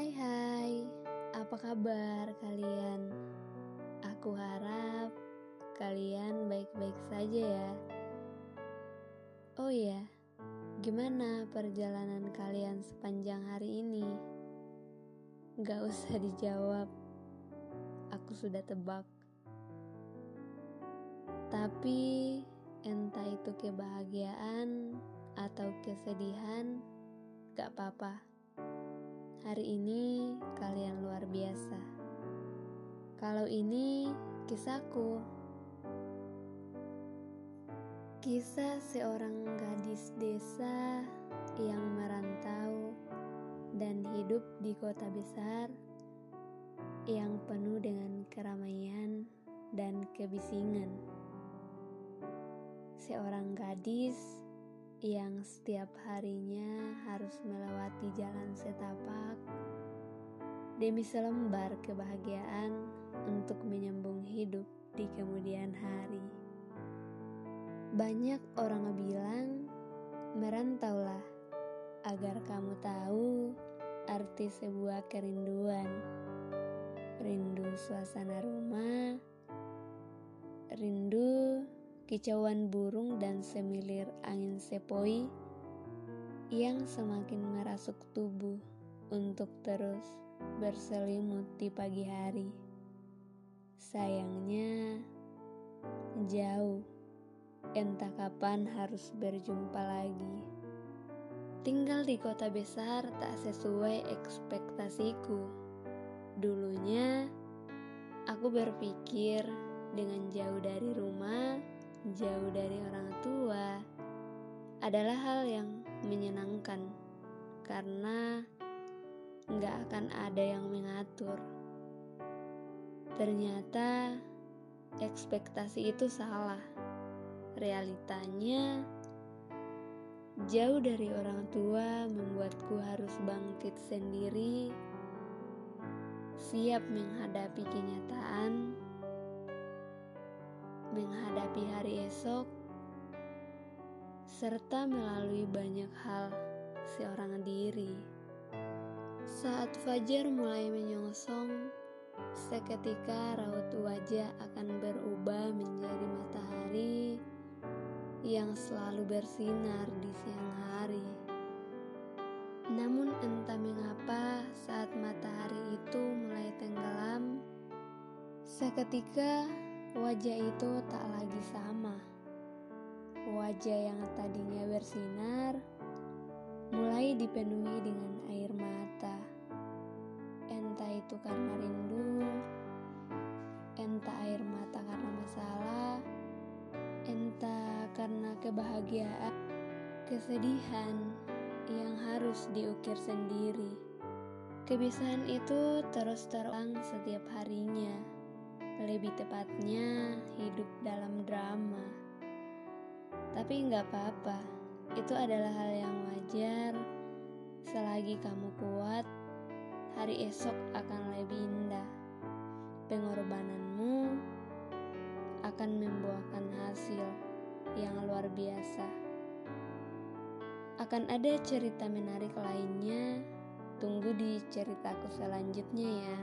Hai hai, apa kabar kalian? Aku harap kalian baik-baik saja ya. Oh iya, gimana perjalanan kalian sepanjang hari ini? Gak usah dijawab, aku sudah tebak. Tapi entah itu kebahagiaan atau kesedihan, gak apa-apa. Hari ini kalian luar biasa. Kalau ini kisahku. Kisah seorang gadis desa yang merantau dan hidup di kota besar yang penuh dengan keramaian dan kebisingan. Seorang gadis yang setiap harinya setapak demi selembar kebahagiaan untuk menyambung hidup di kemudian hari. Banyak orang bilang, merantaulah agar kamu tahu arti sebuah kerinduan. Rindu suasana rumah, rindu kicauan burung dan semilir angin sepoi yang semakin merasuk tubuh untuk terus berselimut di pagi hari. Sayangnya, jauh, entah kapan harus berjumpa lagi. Tinggal di kota besar tak sesuai ekspektasiku. Dulunya, aku berpikir dengan jauh dari rumah jauh dari orang tua adalah hal yang menyenangkan karena nggak akan ada yang mengatur. Ternyata ekspektasi itu salah. Realitanya jauh dari orang tua membuatku harus bangkit sendiri, siap menghadapi kenyataan menghadapi hari esok, serta melalui banyak hal seorang diri. Saat fajar mulai menyongsong, seketika raut wajah akan berubah menjadi matahari yang selalu bersinar di siang hari. Namun entah mengapa saat matahari itu mulai tenggelam, seketika Wajah itu tak lagi sama. Wajah yang tadinya bersinar mulai dipenuhi dengan air mata. Entah itu karena rindu, entah air mata karena masalah, entah karena kebahagiaan, kesedihan yang harus diukir sendiri. Kebiasaan itu terus terulang setiap harinya lebih tepatnya hidup dalam drama. Tapi nggak apa-apa, itu adalah hal yang wajar. Selagi kamu kuat, hari esok akan lebih indah. Pengorbananmu akan membuahkan hasil yang luar biasa. Akan ada cerita menarik lainnya. Tunggu di ceritaku selanjutnya ya.